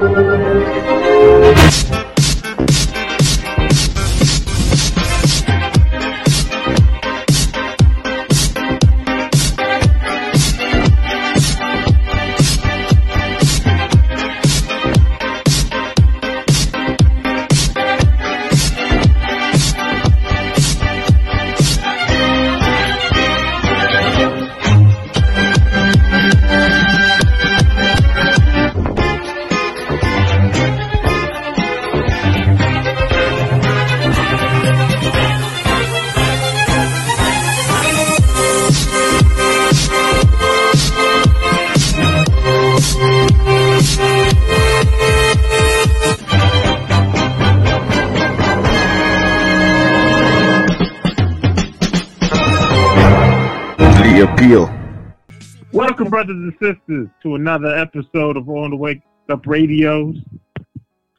brothers and sisters, to another episode of On the Wake Up Radios,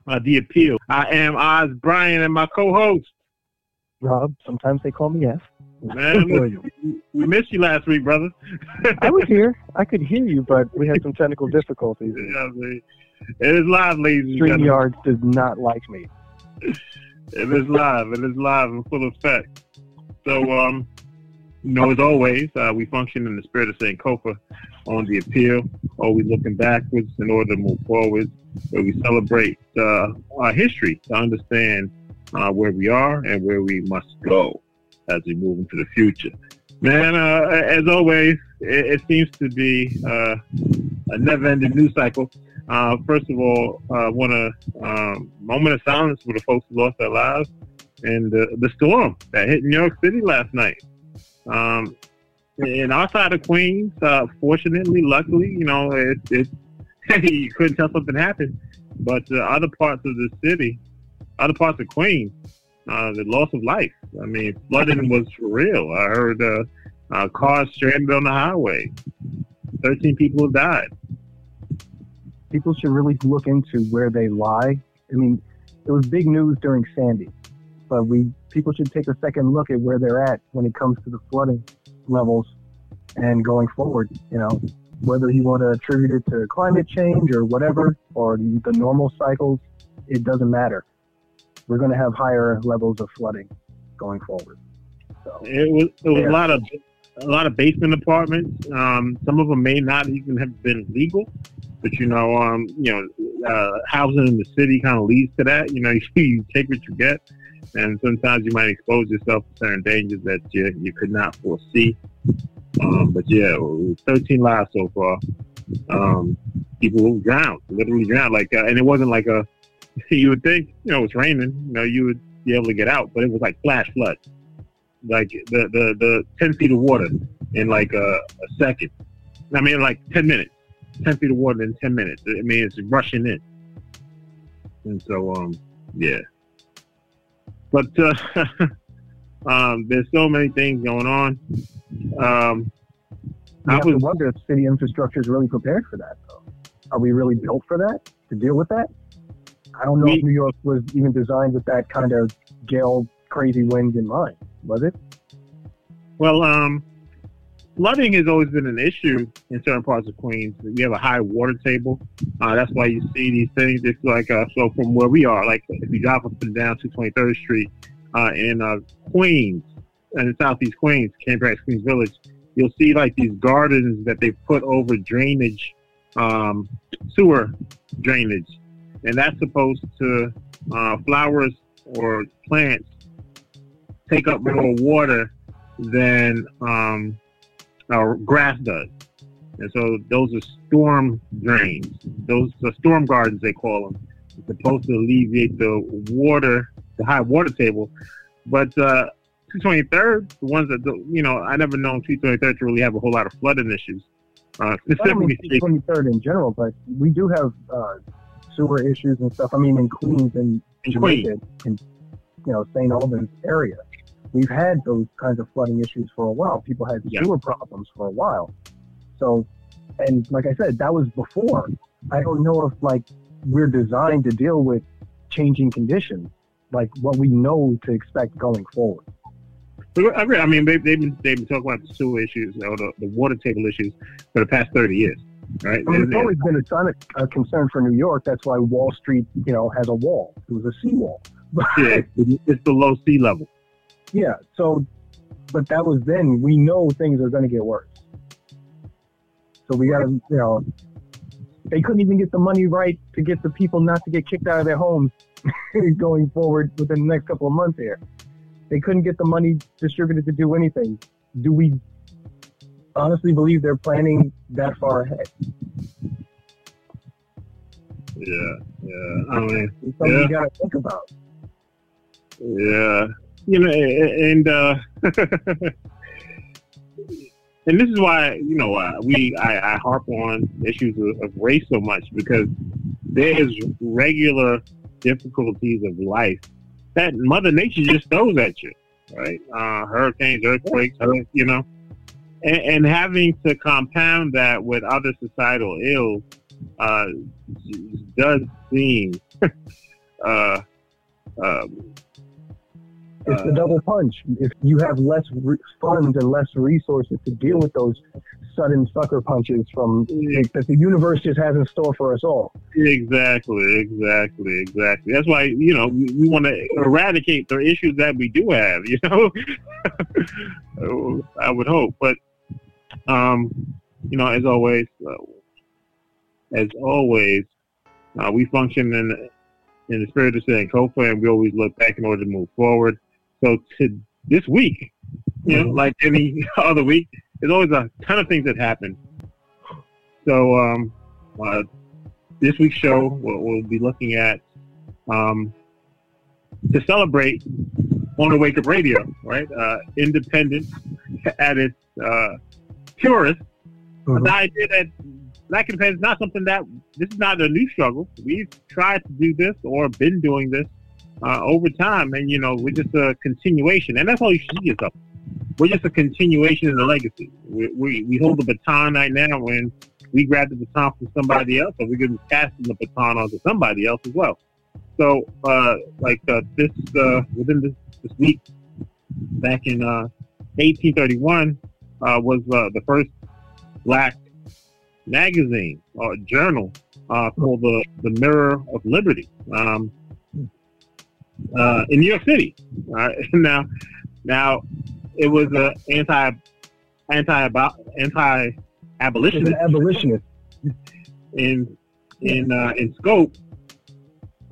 uh, The Appeal. I am Oz Bryan and my co-host. Rob, sometimes they call me F. Man, we missed you last week, brother. I was here. I could hear you, but we had some technical difficulties. Yeah, it is live, ladies StreamYard does not like me. It is live. It is live in full effect. So, um, you know, as always, uh, we function in the spirit of Sankofa on the appeal, always looking backwards in order to move forward, where we celebrate uh, our history to understand uh, where we are and where we must go as we move into the future. Man, uh, as always, it, it, seems to be uh, a never-ending news cycle. Uh, first of all, I want a um, moment of silence for the folks who lost their lives and the storm that hit New York City last night. Um, and outside of Queens, uh, fortunately, luckily, you know, it, it you couldn't tell something happened. But uh, other parts of the city, other parts of Queens, uh, the loss of life. I mean, flooding was real. I heard uh, uh, cars stranded on the highway. Thirteen people have died. People should really look into where they lie. I mean, it was big news during Sandy, but we people should take a second look at where they're at when it comes to the flooding levels and going forward. You know, whether you want to attribute it to climate change or whatever, or the normal cycles, it doesn't matter. We're going to have higher levels of flooding going forward. So, it was it was yeah. a lot of a lot of basement apartments. Um, some of them may not even have been legal, but you know, um, you know, uh, housing in the city kind of leads to that. You know, you take what you get and sometimes you might expose yourself to certain dangers that you, you could not foresee. Um, but yeah, 13 lives so far. Um, people drowned, literally drowned. Like, uh, and it wasn't like a. You would think, you know, it's raining. You know, you would be able to get out, but it was like flash flood. Like the the the 10 feet of water in like a, a second. I mean, like 10 minutes. 10 feet of water in 10 minutes. I mean, it's rushing in. And so, um, yeah, but uh, um, there's so many things going on. Um, I have was, to wonder if city infrastructure is really prepared for that. Though, are we really built for that to deal with that? I don't know we, if New York was even designed with that kind of gale, crazy wind in mind. Was it? Well, um, flooding has always been an issue in certain parts of Queens. We have a high water table. Uh, that's why you see these things. It's like uh, so from where we are, like if you drive up and down to 23rd Street uh, in uh, Queens and Southeast Queens, Campbell Queens Village, you'll see like these gardens that they put over drainage, um, sewer drainage, and that's supposed to uh, flowers or plants take up more water than um, uh, grass does. And so those are storm drains. Those are storm gardens, they call them. It's supposed to alleviate the water, the high water table. But uh, 223rd, the ones that, do, you know, I never known 223rd to really have a whole lot of flooding issues. Uh, specifically, 223rd in general, but we do have uh, sewer issues and stuff. I mean, in Queens and in Jamaica, in you know, St. Albans area we've had those kinds of flooding issues for a while. People had yeah. sewer problems for a while. So, and like I said, that was before. I don't know if like we're designed to deal with changing conditions, like what we know to expect going forward. I agree. I mean, they've, they've been they've been talking about the sewer issues or the, the water table issues for the past thirty years. right? I mean, it's always been a, ton a uh, concern for New York. That's why Wall Street, you know, has a wall. It was a seawall. yeah, it's below sea level. Yeah. So, but that was then. We know things are going to get worse. So we got to, you know, they couldn't even get the money right to get the people not to get kicked out of their homes going forward within the next couple of months here. They couldn't get the money distributed to do anything. Do we honestly believe they're planning that far ahead? Yeah, yeah. I mean, it's something yeah. you got to think about. Yeah, you know, and uh, and this is why you know uh, we I, I, harp on issues of, of, race so much because there is regular difficulties of life that Mother Nature just throws at you, right? Uh, hurricanes, earthquakes, you know, and, and, having to compound that with other societal ills uh, does seem. uh, um, it's the double punch. If you have less re- funds and less resources to deal with those sudden sucker punches from that the universe just has in store for us all. Exactly, exactly, exactly. That's why you know we, we want to eradicate the issues that we do have. You know, I would hope, but um, you know, as always, uh, as always, uh, we function in in the spirit of Sankofa, and we always look back in order to move forward. So to this week, you know, mm-hmm. like any other week, there's always a ton of things that happen. So um, uh, this week's show, we'll, we'll be looking at um, to celebrate on the Wake Up Radio, right? Uh, independent at its uh, purest. Mm-hmm. The idea that black independence is not something that this is not a new struggle. We've tried to do this or been doing this uh, over time, and you know we're just a continuation, and that's all you should see yourself. We're just a continuation of the legacy. We, we, we hold the baton right now when we grab the baton from somebody else, or we can pass the baton on to somebody else as well. So, uh, like uh, this uh, within this, this week, back in 1831, uh, uh, was the first black magazine or journal called the the Mirror of Liberty. Um, uh, in New York City. Right now, now it was a anti anti anti abolitionist abolitionist in in uh, in scope.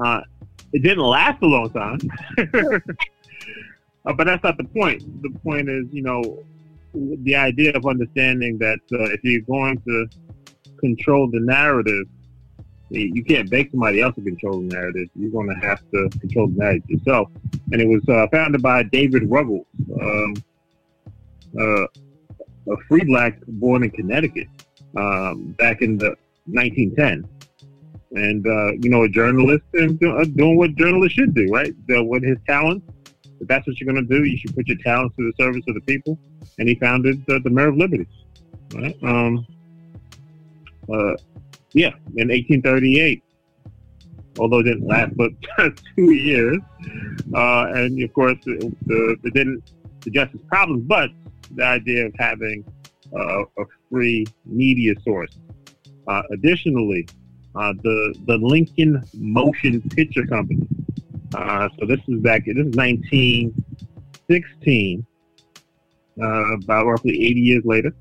Uh, it didn't last a long time, uh, but that's not the point. The point is, you know, the idea of understanding that uh, if you're going to control the narrative you can't beg somebody else to control the narrative. You're going to have to control the narrative yourself. And it was uh, founded by David Ruggles, um, uh, a free black born in Connecticut um, back in the 1910. And, uh, you know, a journalist and uh, doing what journalists should do, right? The, with his talents. If that's what you're going to do, you should put your talents to the service of the people. And he founded the, the Mirror of Liberty. Right? Um, uh, yeah, in 1838. Although it didn't last but two years, uh, and of course, it, it didn't suggest its problems. But the idea of having uh, a free media source. Uh, additionally, uh, the the Lincoln Motion Picture Company. Uh, so this is back. This is 1916, uh, about roughly 80 years later.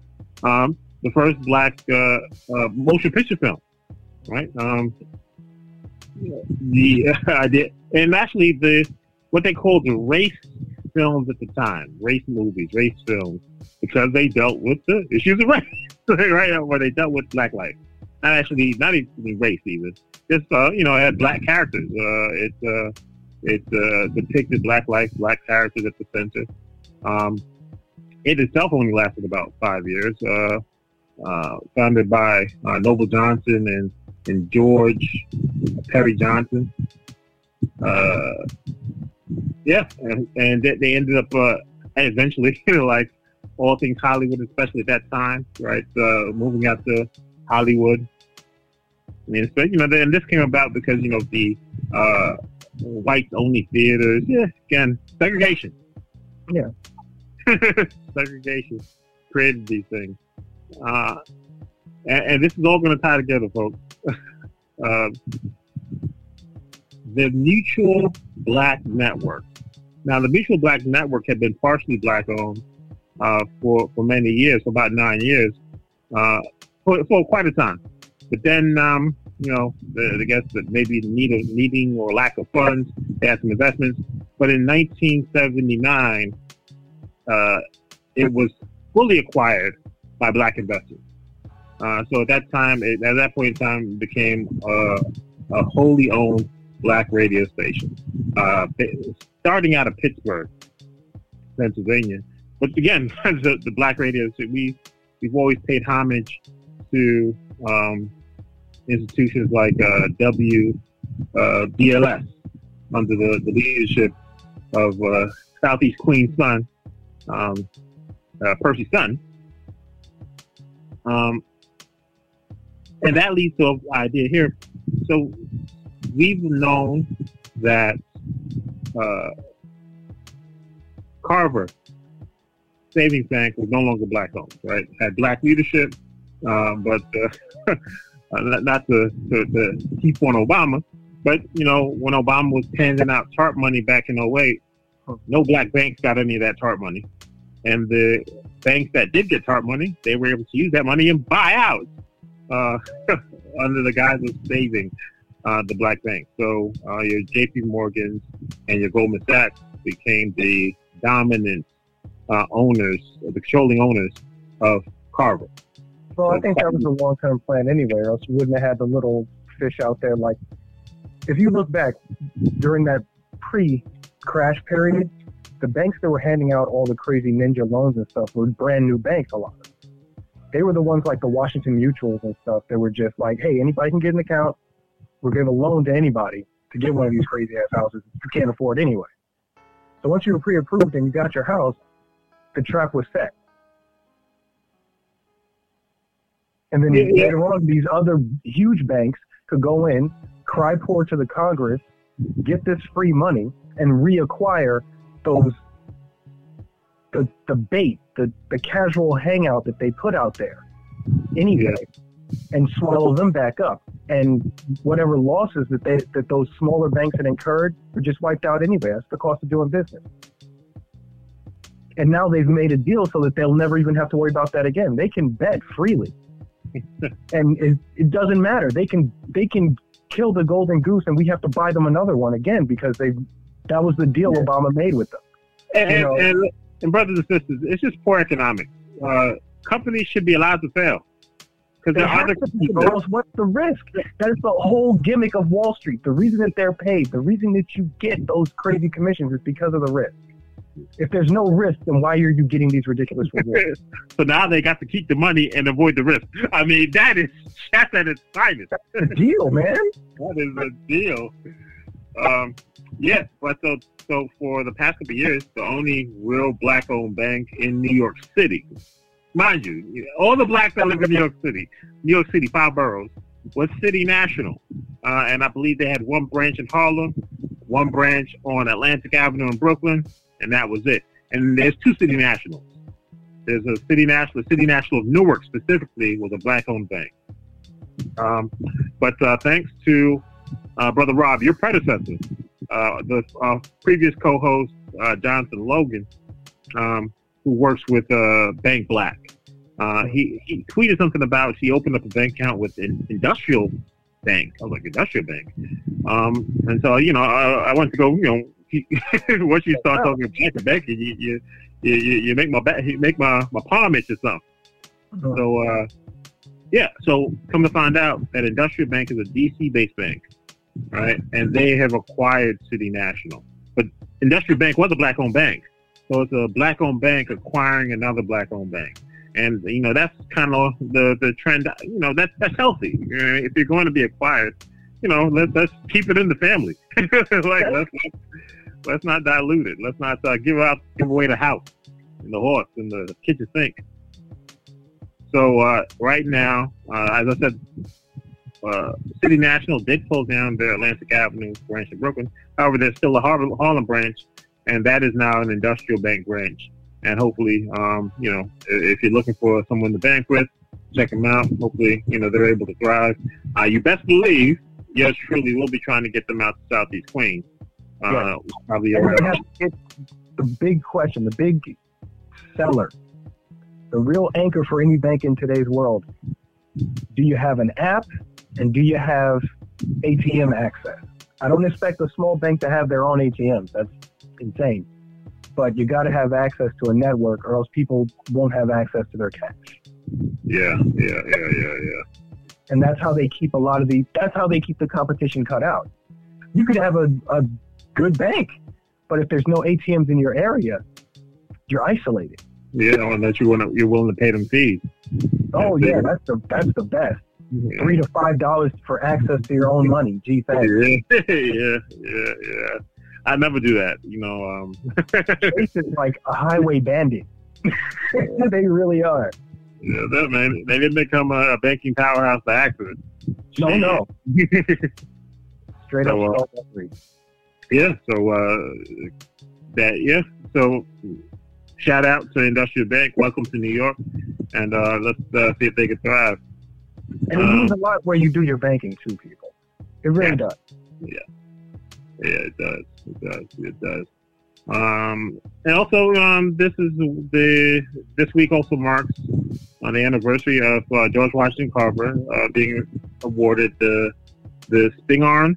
Um, the first black uh, uh, motion picture film, right? Um, the idea, and actually the what they called the race films at the time, race movies, race films, because they dealt with the issues of race, right? Where they dealt with black life, not actually, not even race even. Just uh, you know, it had black characters. Uh, it uh, it uh, depicted black life, black characters at the center. Um, it itself only lasted about five years. Uh, uh, founded by uh, Noble Johnson and, and George Perry Johnson. Uh, yeah, and, and they, they ended up uh, eventually, like all things Hollywood, especially at that time, right? Uh, moving out to Hollywood. I mean, you know, and this came about because you know the uh, whites only theaters. Yeah, again, segregation. Yeah, segregation created these things. Uh, and, and this is all going to tie together, folks. uh, the Mutual Black Network. Now, the Mutual Black Network had been partially black owned uh, for for many years, for about nine years, uh, for, for quite a time. But then, um, you know, the, I guess that maybe need of, needing or lack of funds, they had some investments. But in 1979, uh, it was fully acquired by black investors. Uh, so at that time, it, at that point in time, it became a wholly owned black radio station, uh, starting out of Pittsburgh, Pennsylvania. But again, the, the black radio, we we've always paid homage to um, institutions like uh, W uh, BLS under the, the leadership of uh, Southeast Queen's son, um, Percy Sutton. Um, and that leads to an idea here. So we've known that uh, Carver Savings Bank was no longer black owned, right? Had black leadership, uh, but uh, not to, to, to keep on Obama, but you know when Obama was handing out TARP money back in 08, no black banks got any of that TARP money, and the banks that did get TARP money, they were able to use that money and buy out uh, under the guise of saving uh, the black banks. So uh, your J.P. Morgans and your Goldman Sachs became the dominant uh, owners, the controlling owners of Carver. Well, I think that was a long-term plan anyway, or else you wouldn't have had the little fish out there. Like, if you look back during that pre-crash period, the banks that were handing out all the crazy ninja loans and stuff were brand new banks. A lot of them. They were the ones like the Washington Mutuals and stuff that were just like, hey, anybody can get an account. We're giving a loan to anybody to get one of these crazy ass houses you can't afford anyway. So once you were pre-approved and you got your house, the trap was set. And then yeah, later on, these other huge banks could go in, cry poor to the Congress, get this free money, and reacquire those the the bait, the the casual hangout that they put out there anyway, yeah. and swallow them back up. And whatever losses that they that those smaller banks had incurred were just wiped out anyway. That's the cost of doing business. And now they've made a deal so that they'll never even have to worry about that again. They can bet freely. and it, it doesn't matter. They can they can kill the golden goose, and we have to buy them another one again because they that was the deal yeah. Obama made with them. And, you know? and, and, brothers and sisters, it's just poor economics. Uh, companies should be allowed to fail because there are other people. What's the risk? That is the whole gimmick of Wall Street. The reason that they're paid, the reason that you get those crazy commissions is because of the risk. If there's no risk, then why are you getting these ridiculous rewards? so now they got to keep the money and avoid the risk. I mean, that is that's at its finest. That's the deal, man. that is a deal. Um, yes, but so so for the past couple years, the only real black-owned bank in New York City, mind you, all the blacks that live in New York City, New York City, five boroughs, was City National, uh, and I believe they had one branch in Harlem, one branch on Atlantic Avenue in Brooklyn, and that was it. And there's two city nationals. There's a city national, the city national of Newark specifically was a black-owned bank. Um, but uh, thanks to uh, brother Rob, your predecessor, uh, the uh, previous co-host uh, Jonathan Logan, um, who works with uh, Bank Black, he, he tweeted something about she opened up a bank account with an industrial bank. I was like, industrial bank. Um, and so, you know, I, I went to go, you know, once you start talking back to back, you you, you you make my back, make my my palm itch or something. So uh, yeah, so come to find out that Industrial Bank is a DC based bank, right? And they have acquired City National, but Industrial Bank was a black owned bank, so it's a black owned bank acquiring another black owned bank. And you know that's kind of the the trend. You know that's that's healthy. You know, if you're going to be acquired, you know let's let's keep it in the family. like let's Let's not dilute it. Let's not uh, give out give away the house and the horse and the kitchen sink. So uh, right now, uh, as I said, uh, City National did close down their Atlantic Avenue branch in Brooklyn. However, there's still a Harlem, Harlem branch, and that is now an industrial bank branch. And hopefully, um, you know, if you're looking for someone to bank with, check them out. Hopefully, you know, they're able to thrive. Uh, you best believe, yes, truly, we'll be trying to get them out to Southeast Queens. Uh. Probably around. the big question, the big seller, the real anchor for any bank in today's world. Do you have an app and do you have ATM access? I don't expect a small bank to have their own ATMs. That's insane. But you got to have access to a network or else people won't have access to their cash. Yeah, yeah, yeah, yeah, yeah. and that's how they keep a lot of the that's how they keep the competition cut out you could have a, a good bank but if there's no atms in your area you're isolated Yeah, unless you want to, you're willing to pay them fees. oh That's yeah it. that's the that's the best. Three to five dollars for access to your own money gee thanks Yeah, yeah, yeah, yeah. I never do that, you know. Um, like a highway bandit they really are yeah, that man, they didn't become a, a banking powerhouse by accident. no no straight up uh, Salt Lake City. yeah. So uh, that yeah. So shout out to Industrial Bank. Welcome to New York, and uh, let's uh, see if they can thrive. And it means a lot where you do your banking too people it really Yeah. does Yeah, Yeah, it does. It does. It does. Um, and also, um, this is the this week also marks on the anniversary of uh, George Washington Carver uh, being awarded the the Spingarn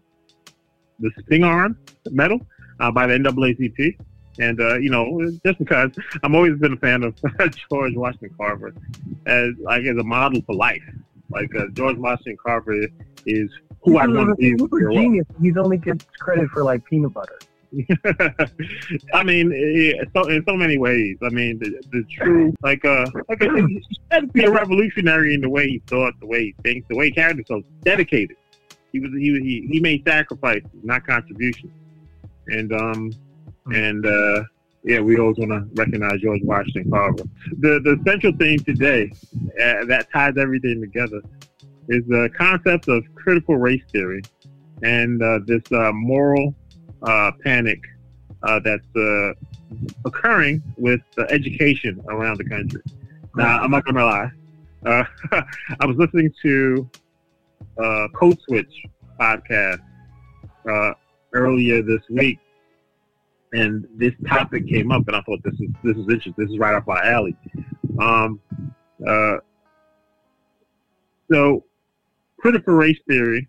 the Spingarn medal uh, by the NAACP. And uh, you know, just because I'm always been a fan of George Washington Carver as like as a model for life. Like uh, George Washington Carver is who I want to be. Grow genius. He's only gets credit for like peanut butter. I mean, eh, so in so many ways. I mean, the, the true, like, uh, like I said, he had to be a revolutionary in the way he thought, the way he thinks, the way he carried himself. Dedicated. He was he he he made sacrifices, not contributions. And um and uh yeah, we always want to recognize George Washington Carver. The the central theme today uh, that ties everything together is the concept of critical race theory and uh, this uh, moral uh, panic uh, that's uh, occurring with education around the country. Now, I'm not going to lie. I was listening to Code Switch podcast earlier this week, and this topic came up, and I thought this is this is interesting. This is right up our alley. Um, uh, so, critical race theory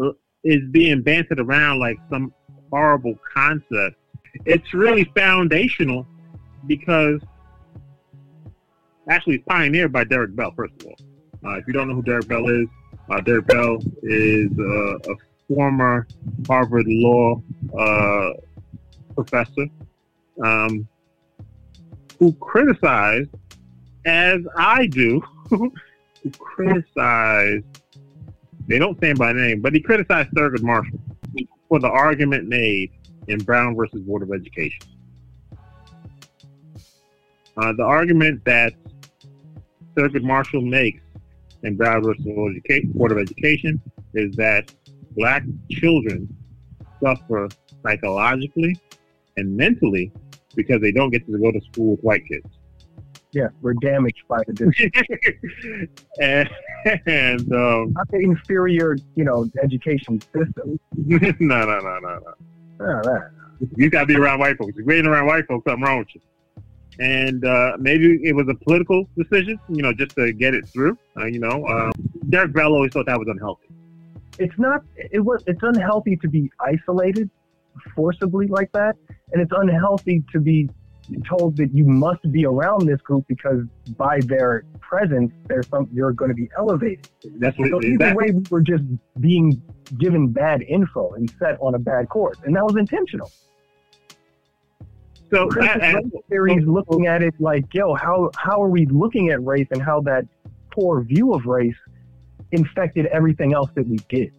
uh, is being bantered around like some horrible concept. It's really foundational because actually it's pioneered by Derek Bell, first of all. Uh, if you don't know who Derek Bell is, uh, Derek Bell is uh, a former Harvard law uh, professor um, who criticized, as I do, who criticized, they don't stand by name, but he criticized Thurgood Marshall for the argument made in Brown versus Board of Education. Uh, the argument that Thurgood Marshall makes in Brown versus Board of Board of Education is that black children suffer psychologically and mentally because they don't get to go to school with white kids. Yeah, we're damaged by the and and um, not the inferior, you know, education system. no, no, no, no, no. You got to be around white folks. If you're ain't around white folks, something wrong with you. And uh, maybe it was a political decision, you know, just to get it through. Uh, you know, um, Derek Bell always thought that was unhealthy. It's not. It was. It's unhealthy to be isolated forcibly like that, and it's unhealthy to be told that you must be around this group because by their presence, there's some you're going to be elevated. That's what So it, either way, we were just being given bad info and set on a bad course, and that was intentional. so. Critical I- I- theory is oh, looking at it like, yo, how how are we looking at race and how that poor view of race infected everything else that we did.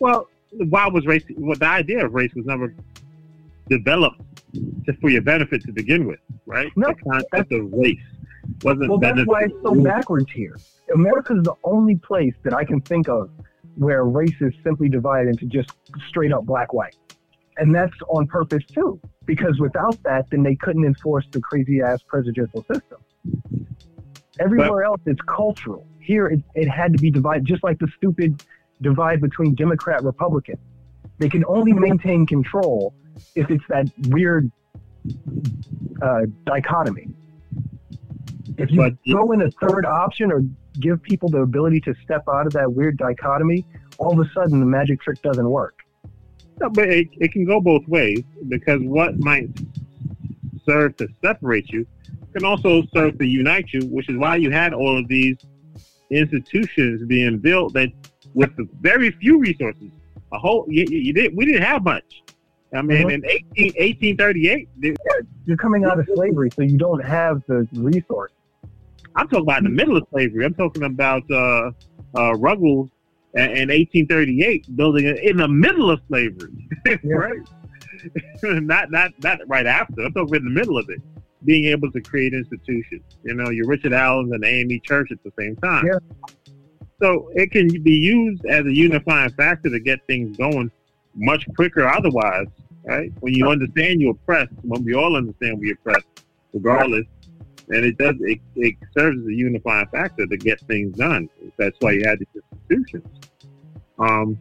Well, why was race? Well, the idea of race was never developed just for your benefit to begin with, right? No, the concept of race wasn't. Well, that's why it's so backwards here. America is the only place that I can think of where race is simply divided into just straight up black white. And that's on purpose too, because without that, then they couldn't enforce the crazy ass presidential system. Everywhere but, else, it's cultural. Here, it, it had to be divided, just like the stupid divide between Democrat Republican. They can only maintain control if it's that weird uh, dichotomy. If you but, throw in a third option or give people the ability to step out of that weird dichotomy, all of a sudden the magic trick doesn't work. No, but it, it can go both ways because what might serve to separate you can also serve to unite you, which is why you had all of these institutions being built that with very few resources. A whole you, you did we didn't have much. I mean, mm-hmm. in 18, 1838, you're coming out of slavery, so you don't have the resource. I'm talking about in the middle of slavery. I'm talking about uh, uh, Ruggles in 1838 building it in the middle of slavery, right? not not not right after. I'm talking in the middle of it, being able to create institutions. You know, your Richard Allen's and AME Church at the same time. Yeah. So it can be used as a unifying factor to get things going much quicker. Otherwise, right? When you understand you're oppressed, when we all understand we're oppressed, regardless, and it does it, it serves as a unifying factor to get things done. That's why you had these institutions. Um,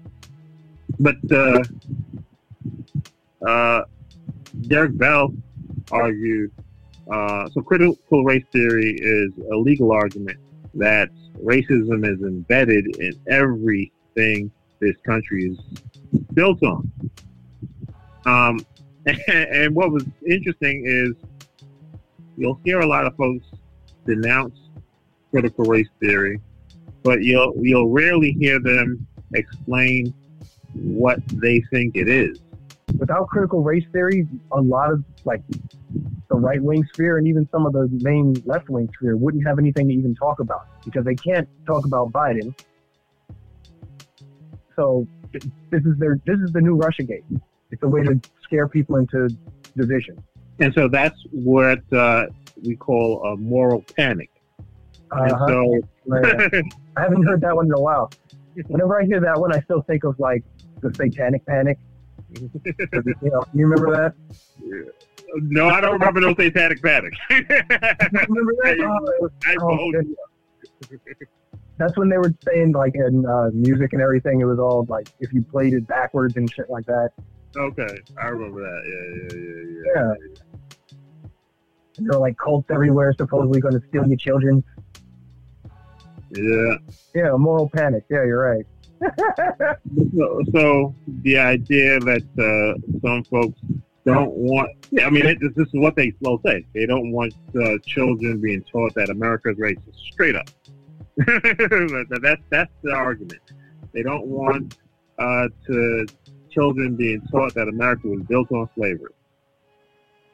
but uh, uh, Derek Bell argued uh, so critical race theory is a legal argument that racism is embedded in everything this country is built on. Um, and, and what was interesting is you'll hear a lot of folks denounce critical race theory, but you'll you'll rarely hear them explain what they think it is. Without critical race theory, a lot of like the right wing sphere and even some of the main left wing sphere wouldn't have anything to even talk about because they can't talk about Biden. So this is their this is the new Russia gate. It's a way to scare people into division. And so that's what uh, we call a moral panic. Uh-huh. So I haven't heard that one in a while. Whenever I hear that one, I still think of like the Satanic Panic. you, know, you remember that? Yeah. No, I don't remember no Satanic Panic. remember that? Oh, That's when they were saying like in uh, music and everything, it was all like if you played it backwards and shit like that. Okay, I remember that. Yeah, yeah, yeah, yeah. Yeah. There are like cults everywhere, supposedly going to steal your children. Yeah. Yeah, moral panic. Yeah, you're right. so, so, the idea that uh, some folks don't want, yeah, I mean, it, this is what they will say. They don't want uh, children being taught that America is racist. Straight up. that's that's the argument. They don't want uh, to children being taught that America was built on slavery.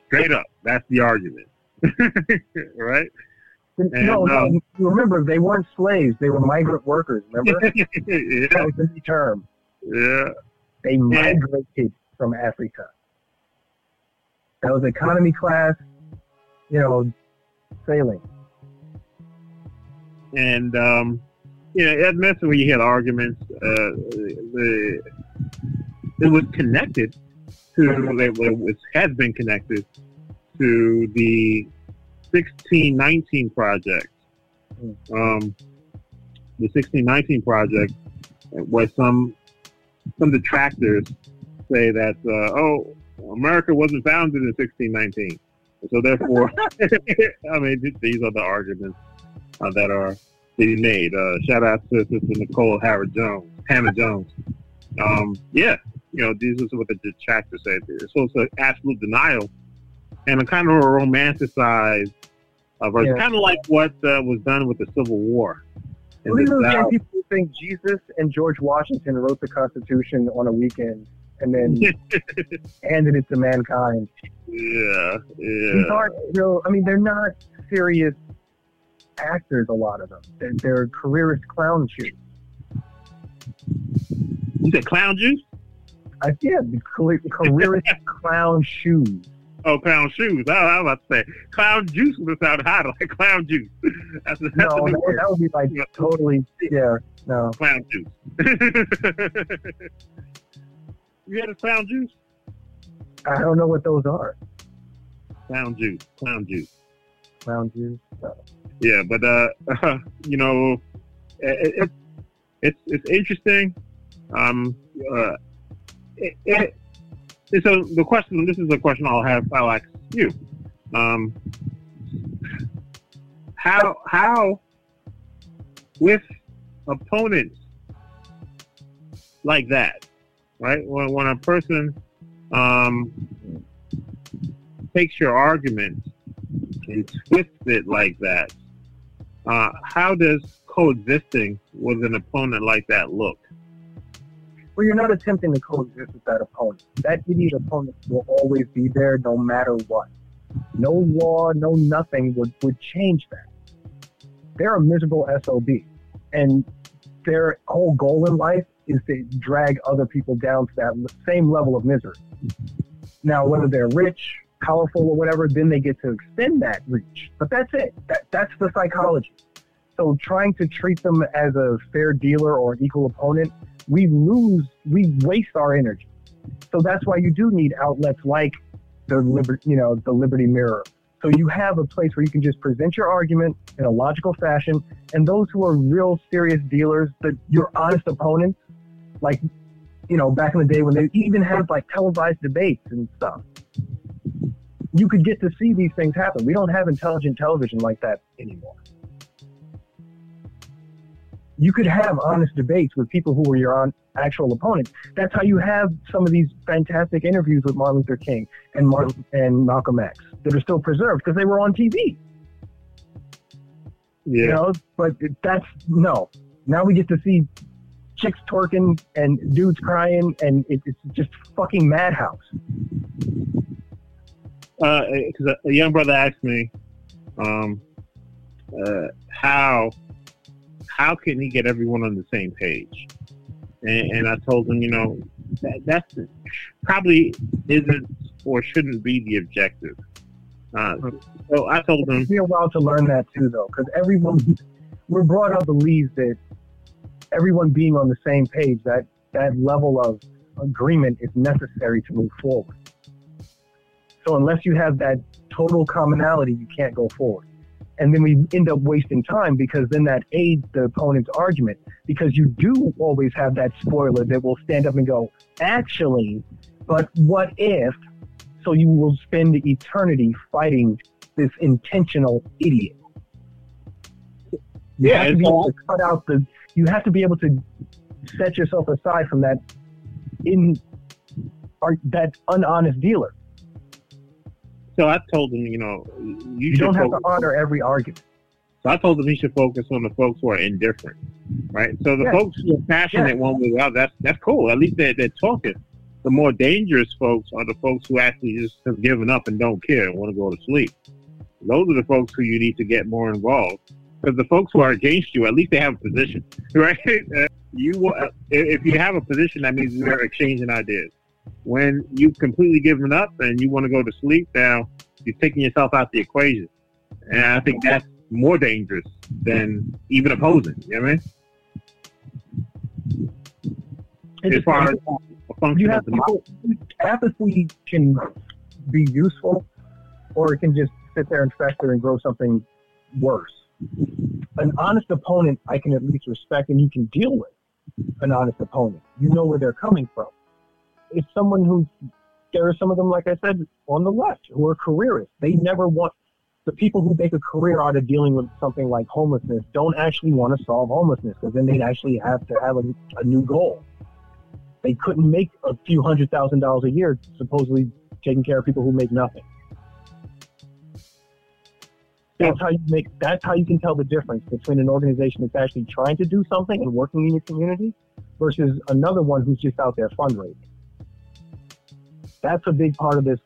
Straight up, that's the argument, right? And, no, no. Um, remember, they weren't slaves; they were migrant workers. Remember, yeah. that was the term. Yeah, they migrated yeah. from Africa. That was economy class, you know, sailing. And um, you know, at when you had arguments, uh, the it was connected to it has been connected to the 1619 project. Um, the 1619 project, where some some detractors say that uh, oh, America wasn't founded in 1619, so therefore, I mean these are the arguments uh, that are being made. Uh, shout out to Sister Nicole Howard Jones, Hannah Jones. Um, yeah, you know, these are what the detractors say. So it's an absolute denial and a kind of a romanticized uh, version, yeah. kind of like what uh, was done with the Civil War. Well, people think Jesus and George Washington wrote the Constitution on a weekend and then handed it to mankind. Yeah, yeah. These aren't real. I mean, they're not serious actors. A lot of them. They're, they're careerist clown shoes. You said clown juice? I yeah, the careerist clown shoes. Oh, clown shoes. I, I was about to say clown juice would sound hot like clown juice. That's, that's no, that, that, would be like totally yeah. No clown juice. You had a clown juice? I don't know what those are. Clown juice. Clown juice. Clown juice. yeah, but uh, you know, it, it, it's it's interesting. Um, uh, it, it, so the question. This is a question I'll have. I'll ask you. Um, how how with opponents like that, right? When when a person um, takes your argument and twists it like that, uh, how does coexisting with an opponent like that look? Well, you're not attempting to coexist with that opponent. That idiot opponent will always be there no matter what. No law, no nothing would, would change that. They're a miserable SOB. And their whole goal in life is to drag other people down to that same level of misery. Now, whether they're rich, powerful, or whatever, then they get to extend that reach. But that's it. That, that's the psychology. So trying to treat them as a fair dealer or an equal opponent we lose, we waste our energy. So that's why you do need outlets like the Liberty, you know, the Liberty Mirror. So you have a place where you can just present your argument in a logical fashion, and those who are real serious dealers, that your honest opponents, like, you know, back in the day when they even had like televised debates and stuff, you could get to see these things happen. We don't have intelligent television like that anymore you could have honest debates with people who were your actual opponents. That's how you have some of these fantastic interviews with Martin Luther King and Martin and Malcolm X that are still preserved because they were on TV. Yeah. You know, but that's no. Now we get to see chicks twerking and dudes crying, and it, it's just fucking madhouse. Because uh, a young brother asked me um, uh, how how can he get everyone on the same page? And, and I told him, you know, that, that's probably isn't or shouldn't be the objective. Uh, so I told him. It took me a while to learn that too, though, because everyone we're brought up believes that everyone being on the same page, that that level of agreement is necessary to move forward. So unless you have that total commonality, you can't go forward and then we end up wasting time because then that aids the opponent's argument because you do always have that spoiler that will stand up and go, actually, but what if? So you will spend eternity fighting this intentional idiot. You yeah, have to be able to cut out the. You have to be able to set yourself aside from that in that unhonest dealer. So I told him, you know, you, you don't have to honor every argument. So I told him he should focus on the folks who are indifferent, right? So the yes. folks who are passionate yes. one way or other, that's that's cool. At least they're, they're talking. The more dangerous folks are the folks who actually just have given up and don't care and want to go to sleep. Those are the folks who you need to get more involved. Because the folks who are against you, at least they have a position, right? you, if you have a position, that means you're exchanging ideas when you've completely given up and you want to go to sleep, now you're taking yourself out the equation. And I think that's more dangerous than even opposing. You know what I mean? As far as a function you have people, apathy can be useful or it can just sit there and fester and grow something worse. An honest opponent I can at least respect and you can deal with an honest opponent. You know where they're coming from it's someone who there are some of them, like I said, on the left who are careerists. They never want the people who make a career out of dealing with something like homelessness don't actually want to solve homelessness because then they'd actually have to have a, a new goal. They couldn't make a few hundred thousand dollars a year supposedly taking care of people who make nothing. That's how you make. That's how you can tell the difference between an organization that's actually trying to do something and working in your community versus another one who's just out there fundraising that's a big part of this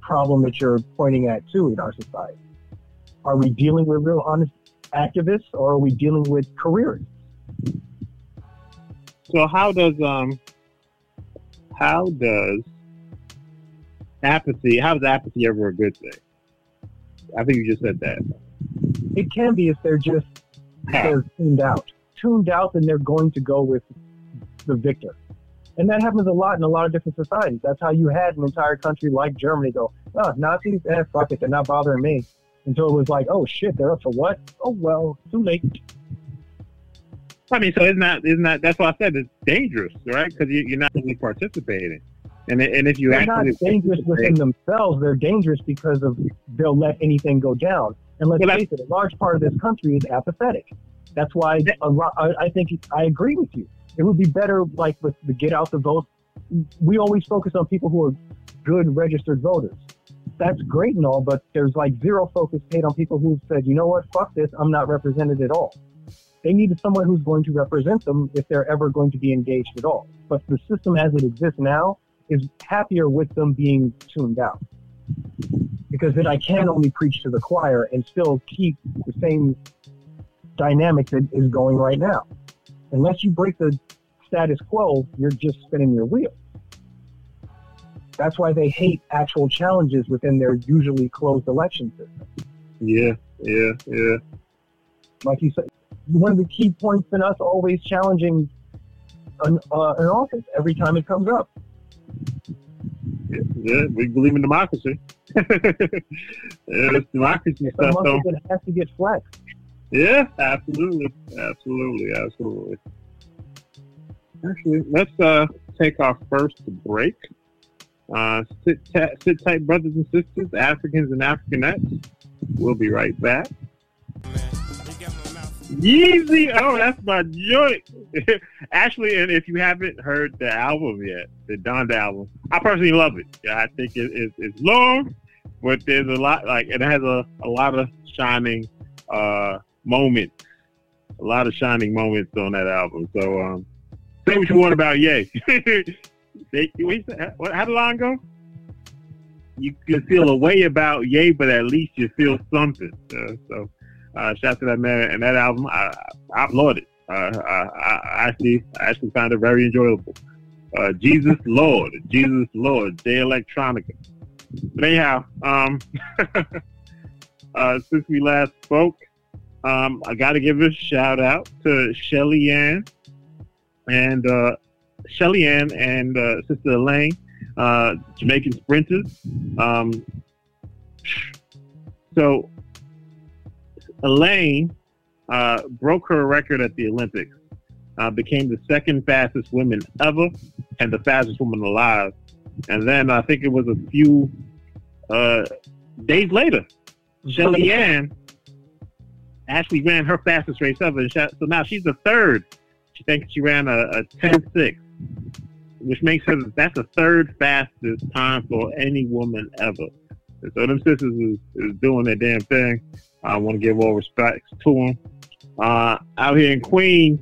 problem that you're pointing at too in our society. Are we dealing with real honest activists or are we dealing with careerists? So how does um how does apathy how is apathy ever a good thing? I think you just said that. It can be if they're just they're tuned out. Tuned out then they're going to go with the victor. And that happens a lot in a lot of different societies. That's how you had an entire country like Germany go, oh, Nazis, eh, fuck it, they're not bothering me. until it was like, oh shit, they're up for what? Oh well, too late. I mean, so isn't that isn't that that's why I said it's dangerous, right? Because you, are not really participating, and and if you they're actually not dangerous within themselves, they're dangerous because of they'll let anything go down. And let's face it, a large part of this country is apathetic. That's why a lot, I think I agree with you. It would be better, like with the get out the vote. We always focus on people who are good registered voters. That's great and all, but there's like zero focus paid on people who've said, you know what, fuck this, I'm not represented at all. They needed someone who's going to represent them if they're ever going to be engaged at all. But the system as it exists now is happier with them being tuned out. Because then I can only preach to the choir and still keep the same dynamic that is going right now. Unless you break the status quo, you're just spinning your wheel. That's why they hate actual challenges within their usually closed election system. Yeah, yeah, yeah. Like you said, one of the key points in us always challenging an, uh, an office every time it comes up. Yeah, yeah we believe in democracy. yeah, it's democracy stuff. So. It has to get flexed. Yeah, absolutely, absolutely, absolutely. Actually, let's uh, take our first break. Uh, sit, ta- sit tight, brothers and sisters, Africans and Africanettes. We'll be right back. Yeezy, oh, that's my joint. Actually, and if you haven't heard the album yet, the Donda album, I personally love it. I think it, it, it's long, but there's a lot like it has a, a lot of shining uh, moments, a lot of shining moments on that album. So, um, say what you want about wait, how did line go? You can feel a way about Ye, but at least you feel something. Uh, so, uh, shout to that man and that album. I, I applaud it. Uh, I, I, actually, I actually found it very enjoyable. Uh, Jesus Lord, Jesus Lord, Jay Electronica. But anyhow, um, uh, since we last spoke, um, I got to give a shout out to Shelly Ann and uh, Shelly Ann and uh, Sister Elaine, uh, Jamaican sprinters. Um, so Elaine uh, broke her record at the Olympics, uh, became the second fastest woman ever, and the fastest woman alive. And then I think it was a few uh, days later, Shelly Ann actually ran her fastest race ever. So now she's the third. She thinks she ran a, a 10-6 which makes her that's the third fastest time for any woman ever. And so them sisters is, is doing their damn thing. I want to give all respects to him. Uh, out here in Queens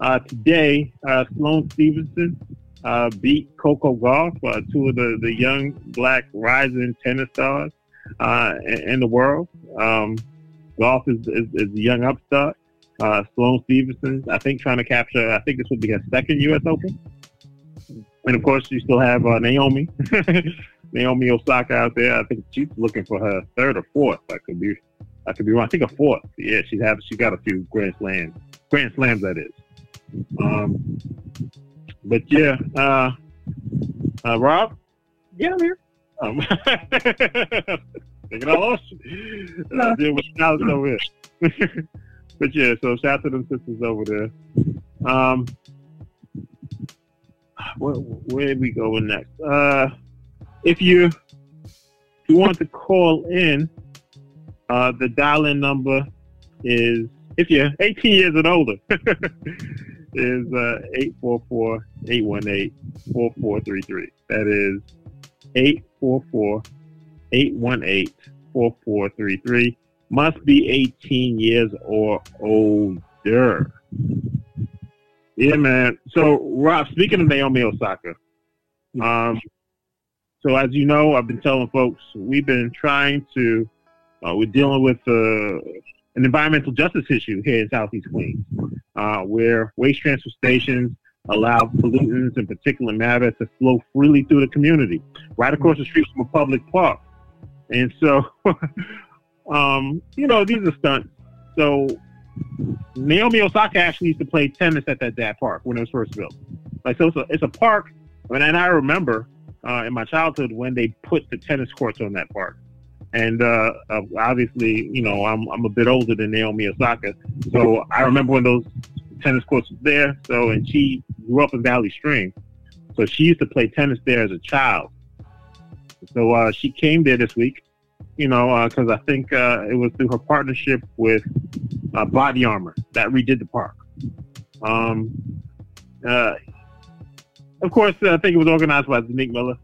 uh, today, uh, Sloane Stevenson uh, beat Coco Gauff, uh, two of the, the young black rising tennis stars uh, in, the world. Um, Gauff is, is, is a young upstart. Sloane Stevenson, I think, trying to capture, I think this would be her second U.S. Open. And of course, you still have Naomi, Naomi Osaka out there. I think she's looking for her third or fourth. I could be, I could be wrong. I think a fourth. Yeah, she has. She got a few Grand Slams. Grand Slams, that is. Um, but yeah, uh, uh, Rob. Yeah, I'm here. Um, thinking I lost you. No. Uh, deal with over here. but yeah, so shout out to them sisters over there. Um, where, where we going next? Uh, if you if you want to call in, uh, the dial-in number is if you're 18 years and older is uh, 844-818-4433. That is 844-818-4433. Must be 18 years or older. Yeah, man. So, Rob, speaking of Naomi Osaka, um, so as you know, I've been telling folks we've been trying to, uh, we're dealing with uh, an environmental justice issue here in Southeast Queens, uh, where waste transfer stations allow pollutants and particulate matter to flow freely through the community, right across the street from a public park. And so, um, you know, these are stunts. So Naomi Osaka actually used to play tennis at that that park when it was first built. Like so, it's a, it's a park. I mean, and I remember uh, in my childhood when they put the tennis courts on that park. And uh, uh, obviously, you know, I'm I'm a bit older than Naomi Osaka, so I remember when those tennis courts were there. So, and she grew up in Valley Stream, so she used to play tennis there as a child. So uh, she came there this week, you know, because uh, I think uh, it was through her partnership with uh, Body Armor that redid the park. Um, uh, of course, I think it was organized by Nick Miller.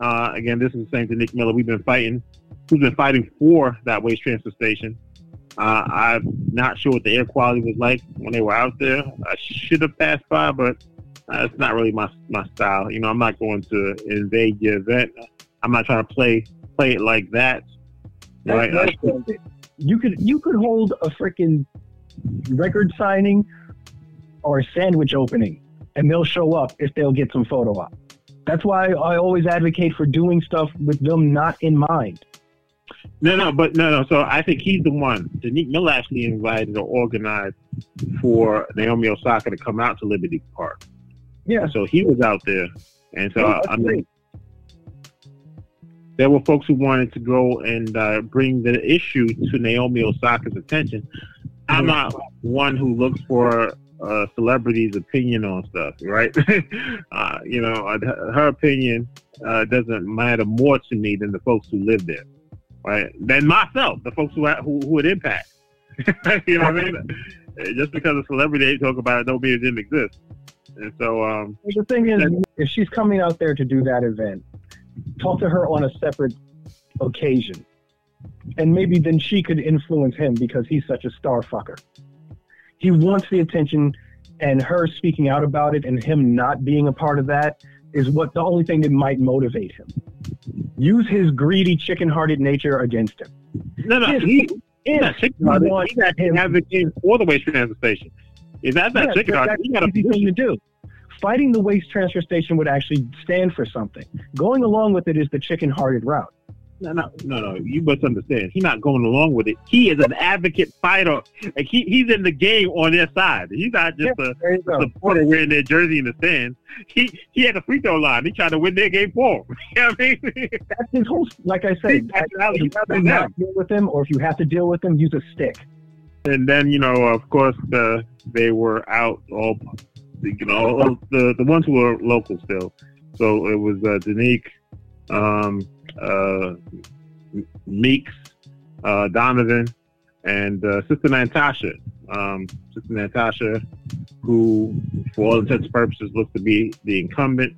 Again, this is the same Nick Miller we've been fighting. Who's been fighting for that waste transfer station? Uh, I'm not sure what the air quality was like when they were out there. I should have passed by, but uh, it's not really my my style. You know, I'm not going to invade your event. I'm not trying to play play it like that. Right? You could you could hold a freaking record signing or a sandwich opening, and they'll show up if they'll get some photo op. That's why I always advocate for doing stuff with them not in mind. No, no, but no, no. So I think he's the one. Daneek Miller actually invited or organized for Naomi Osaka to come out to Liberty Park. Yeah. So he was out there, and so yeah, I mean, there were folks who wanted to go and uh, bring the issue to Naomi Osaka's attention. I'm not one who looks for a celebrity's opinion on stuff, right? uh, you know, her opinion uh, doesn't matter more to me than the folks who live there right? Than myself, the folks who who, who it impacts. you know what I mean? Just because a celebrity they talk about it, don't mean it didn't exist. And so, um, the thing is, if she's coming out there to do that event, talk to her on a separate occasion, and maybe then she could influence him because he's such a star fucker. He wants the attention, and her speaking out about it and him not being a part of that is what the only thing that might motivate him. Use his greedy, chicken-hearted nature against him. No, no, if, he, he's not chicken-hearted. He's actually advocating for the waste transfer station. If that's not yeah, chicken-hearted, he got a thing to do. Fighting the waste transfer station would actually stand for something. Going along with it is the chicken-hearted route. No, no, no, no. You must understand. He's not going along with it. He is an advocate fighter. Like he, he's in the game on their side. He's not just yeah, a, a supporter wearing their jersey in the stands. He he had a free throw line. He tried to win their game for him. you know what I mean? That's his whole. Like I said, if you have to not deal with him, or if you have to deal with him, use a stick. And then you know, of course, the they were out all, you know, the the ones who were local still. So it was uh, Daneek. Um, uh, Meeks, uh, Donovan, and uh, Sister Natasha. Um, Sister Natasha, who, for all intents and purposes, looks to be the incumbent.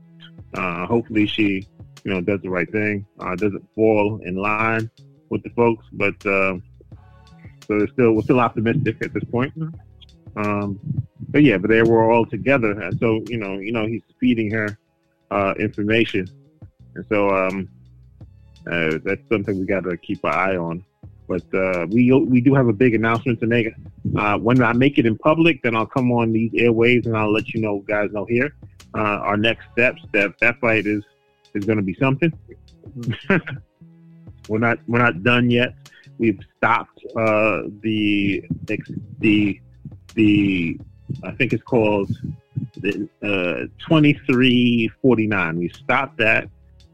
Uh, hopefully, she, you know, does the right thing. Uh, doesn't fall in line with the folks, but uh, so we're still, we're still optimistic at this point. Um, but yeah, but they were all together, and so you know, you know, he's feeding her uh, information, and so um, uh, that's something we got to keep an eye on. But uh, we we do have a big announcement to make. Uh, when I make it in public, then I'll come on these airways and I'll let you know, guys know here. Uh, our next steps. That that fight is is going to be something. we're not we're not done yet. We've stopped uh, the the the I think it's called the uh, 2349. We stopped that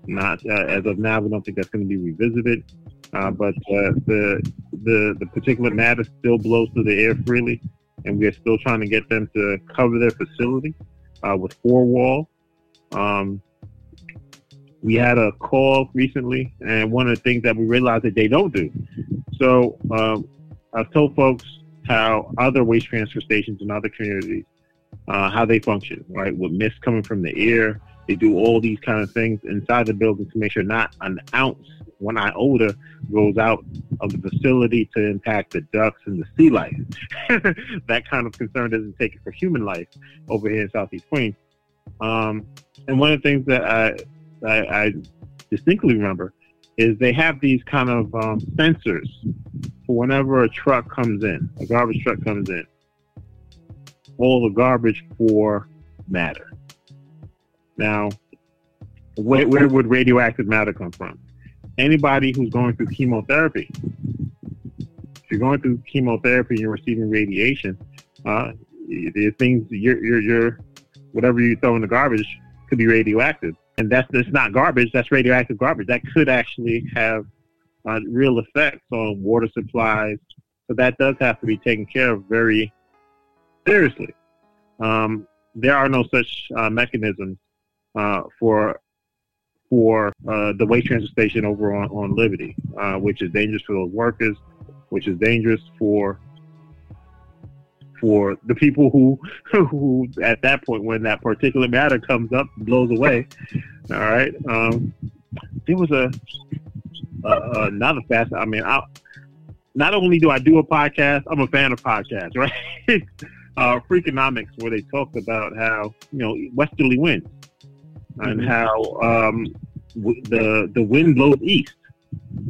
not uh, as of now. We don't think that's going to be revisited. Uh, but uh, the the the particulate matter still blows through the air freely, and we are still trying to get them to cover their facility uh, with four wall. Um, we had a call recently, and one of the things that we realized that they don't do. So um, I've told folks how other waste transfer stations in other communities uh, how they function, right? With mist coming from the air, they do all these kind of things inside the building to make sure not an ounce, one iota, goes out of the facility to impact the ducks and the sea life. that kind of concern doesn't take it for human life over here in Southeast Queens. Um, and one of the things that I, I, I, distinctly remember is they have these kind of um, sensors for whenever a truck comes in, a garbage truck comes in, all the garbage for matter. Now, where, where would radioactive matter come from? Anybody who's going through chemotherapy. If you're going through chemotherapy and you're receiving radiation, uh, the things you're, you're, you're, whatever you throw in the garbage could be radioactive. And that's, that's not garbage, that's radioactive garbage. That could actually have uh, real effects on water supplies. So that does have to be taken care of very seriously. Um, there are no such uh, mechanisms uh, for for uh, the waste transfer station over on, on Liberty, uh, which is dangerous for those workers, which is dangerous for for the people who who at that point when that particulate matter comes up blows away. All right, um, there was a uh, another facet. I mean, I, not only do I do a podcast, I'm a fan of podcasts, right? uh, Freakonomics, where they talked about how you know westerly winds and mm-hmm. how um, w- the the wind blows east.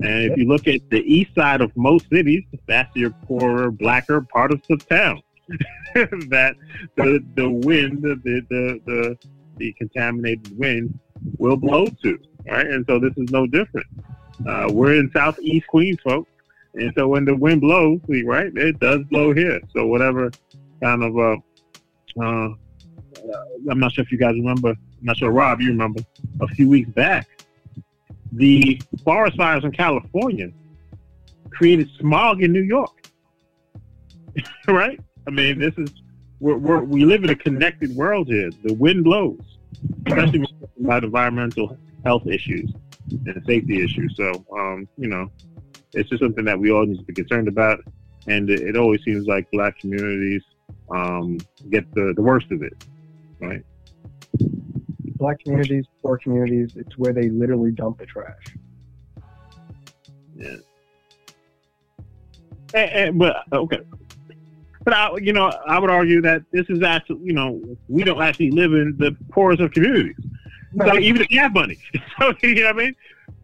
And if you look at the east side of most cities, that's your poorer, blacker part of the town. that the the wind, the the the, the contaminated wind will blow to. Right, and so this is no different. Uh, we're in southeast Queens, folks, and so when the wind blows, right, it does blow here. So whatever kind of uh, uh, I'm not sure if you guys remember. Not sure, Rob, you remember a few weeks back, the forest fires in California created smog in New York. right? I mean, this is we're, we're, we live in a connected world here. The wind blows, especially about environmental health issues and safety issues. So, um, you know, it's just something that we all need to be concerned about. And it, it always seems like black communities um, get the, the worst of it, right? Black communities, poor communities, it's where they literally dump the trash. Yeah. And, and, but okay, but I, you know, I would argue that this is actually, you know, we don't actually live in the poorest of communities. So even if you have money, so you know what I mean.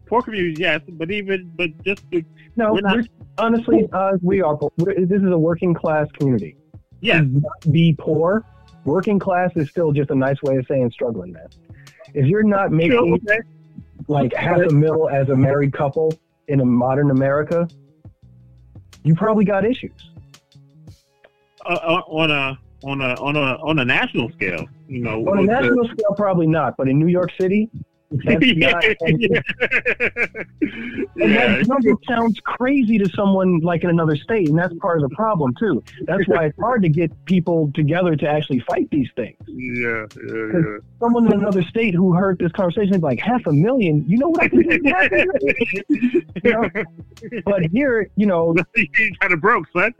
Poor communities, yes, but even but just the, no. We're not, honestly, uh, we are. This is a working class community. Yes, Be poor. Working class is still just a nice way of saying struggling, man. If you're not making okay. like half a mil as a married couple in a modern America, you probably got issues. Uh, uh, on a on a on a on a national scale, you know. On a national the, scale, probably not, but in New York City, yeah. Not, and, yeah. and that number sounds crazy to someone like in another state, and that's part of the problem too. That's why it's hard to get people together to actually fight these things. Yeah, yeah, yeah. Someone in another state who heard this conversation, like half a million. You know what I mean? you know? But here, you know, kind of broke, son.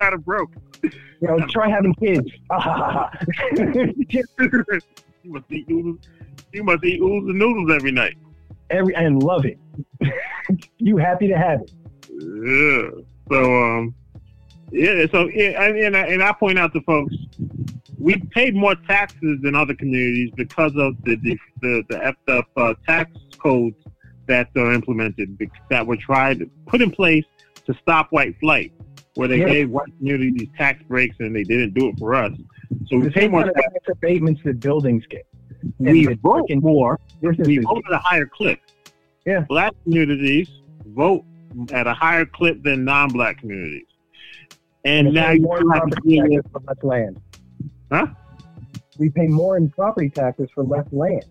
kind of broke. You know, try having kids. You must eat noodles. You must eat oodles and noodles every night. Every and love it. you happy to have it. Yeah. So um, yeah. So yeah, and, and I point out to folks, we paid more taxes than other communities because of the the the, the effed up uh, tax codes that are implemented that were tried put in place to stop white flight, where they yeah. gave white communities tax breaks and they didn't do it for us. So we pay more tax abatements that buildings get. We vote more. We vote at a higher clip. Yeah. Black communities vote at a higher clip than non-black communities. And, and now you have to deal for less land. Huh? We pay more in property taxes for less land.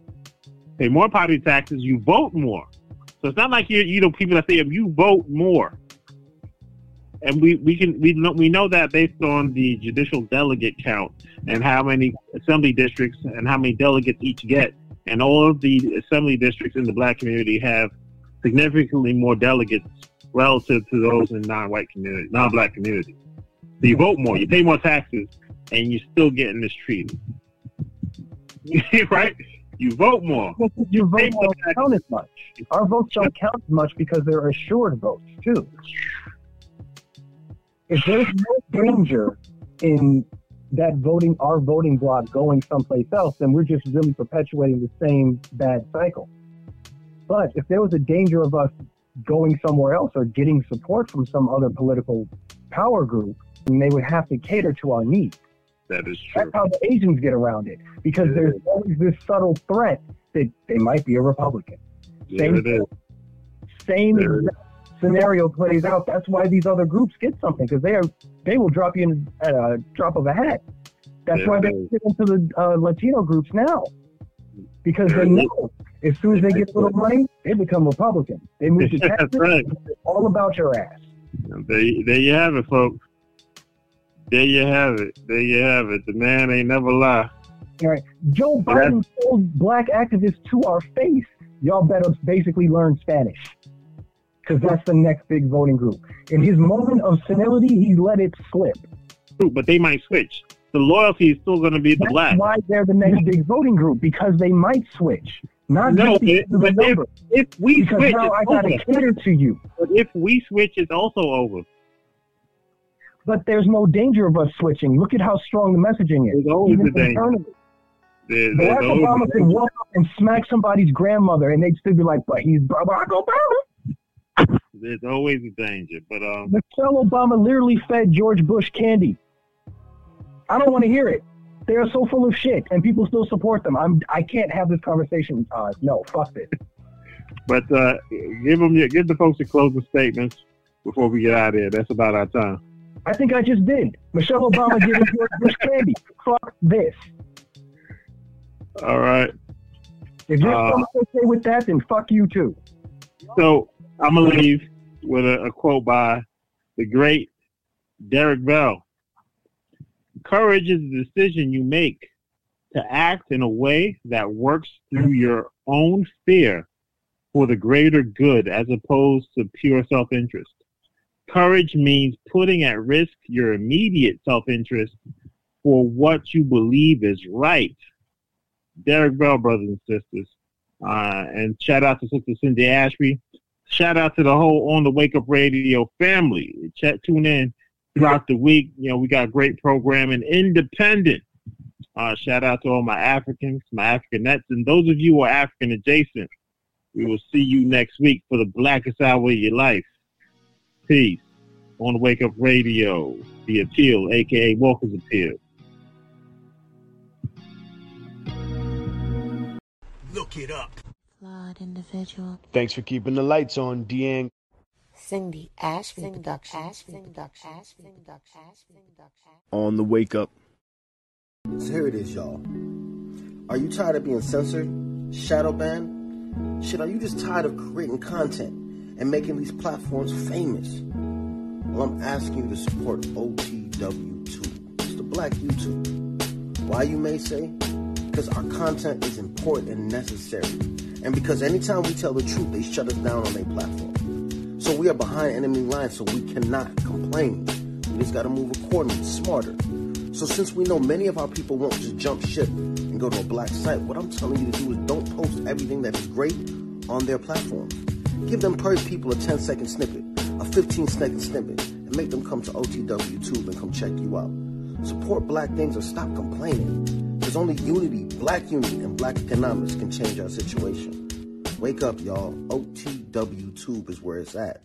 Pay more property taxes. You vote more. So it's not like you're, you know people that say if you vote more, and we, we can we know we know that based on the judicial delegate count and how many assembly districts and how many delegates each get, and all of the assembly districts in the black community have significantly more delegates relative to those in non-white community, non-black community. So you vote more, you pay more taxes, and you're still getting mistreated. right? You vote more. Your votes don't count as much. Our votes don't count as much because they're assured votes too if there's no danger in that voting, our voting block going someplace else, then we're just really perpetuating the same bad cycle. But if there was a danger of us going somewhere else or getting support from some other political power group, then they would have to cater to our needs. That is true. That's how the Asians get around it because it there's always this subtle threat that they might be a Republican. Yeah, same, it is. same exact scenario plays out, that's why these other groups get something because they are they will drop you in at a drop of a hat. That's yeah, why they get into the uh, Latino groups now because they know As soon as they get a little money, they become Republicans. They move to Texas. That's right. All about your ass. There, there you have it, folks. There you have it. There you have it. The man ain't never lie. All right. Joe Biden told black activists to our face, y'all better basically learn Spanish. Because that's the next big voting group. In his moment of senility, he let it slip. But they might switch. The loyalty is still going to be the that's black. why they're the next big voting group, because they might switch. Not no, it, but if, if, we because switch, now I got to cater to you. But if we switch, it's also over. But there's no danger of us switching. Look at how strong the messaging is. There's always a danger. There, Barack Obama could walk up and smack somebody's grandmother, and they'd still be like, "But he's Barack Obama." There's always a danger, but um, Michelle Obama literally fed George Bush candy. I don't want to hear it. They are so full of shit, and people still support them. I'm. I can't have this conversation. Uh, no, fuck this. But uh, give them, give the folks a closing statements before we get out of here. That's about our time. I think I just did. Michelle Obama giving George Bush candy. Fuck this. All right. If you're uh, okay with that, then fuck you too. So I'm gonna leave with a, a quote by the great Derrick Bell. Courage is the decision you make to act in a way that works through your own fear for the greater good as opposed to pure self-interest. Courage means putting at risk your immediate self-interest for what you believe is right. Derrick Bell, brothers and sisters. Uh, and shout out to Sister Cindy Ashby. Shout out to the whole On the Wake Up Radio family. Chat, tune in throughout the week. You know, we got great programming, independent. Uh, shout out to all my Africans, my Africanettes, and those of you who are African adjacent. We will see you next week for the blackest hour of your life. Peace. On the Wake Up Radio, The Appeal, aka Walker's Appeal. Look it up. Flawed individual. Thanks for keeping the lights on, Deang. Cindy Ashby Productions. On the wake up. So here it is, y'all. Are you tired of being censored, shadow banned? Shit, are you just tired of creating content and making these platforms famous? Well, I'm asking you to support OTW Tube. It's the black YouTube. Why, you may say? Because our content is important and necessary. And because anytime we tell the truth, they shut us down on their platform. So we are behind enemy lines, so we cannot complain. We just gotta move accordingly, smarter. So since we know many of our people won't just jump ship and go to a black site, what I'm telling you to do is don't post everything that is great on their platform. Give them per people a 10 second snippet, a 15 second snippet, and make them come to OTW Tube and come check you out. Support black things or stop complaining. There's only unity, black unity, and black economics can change our situation. Wake up, y'all. OTW Tube is where it's at.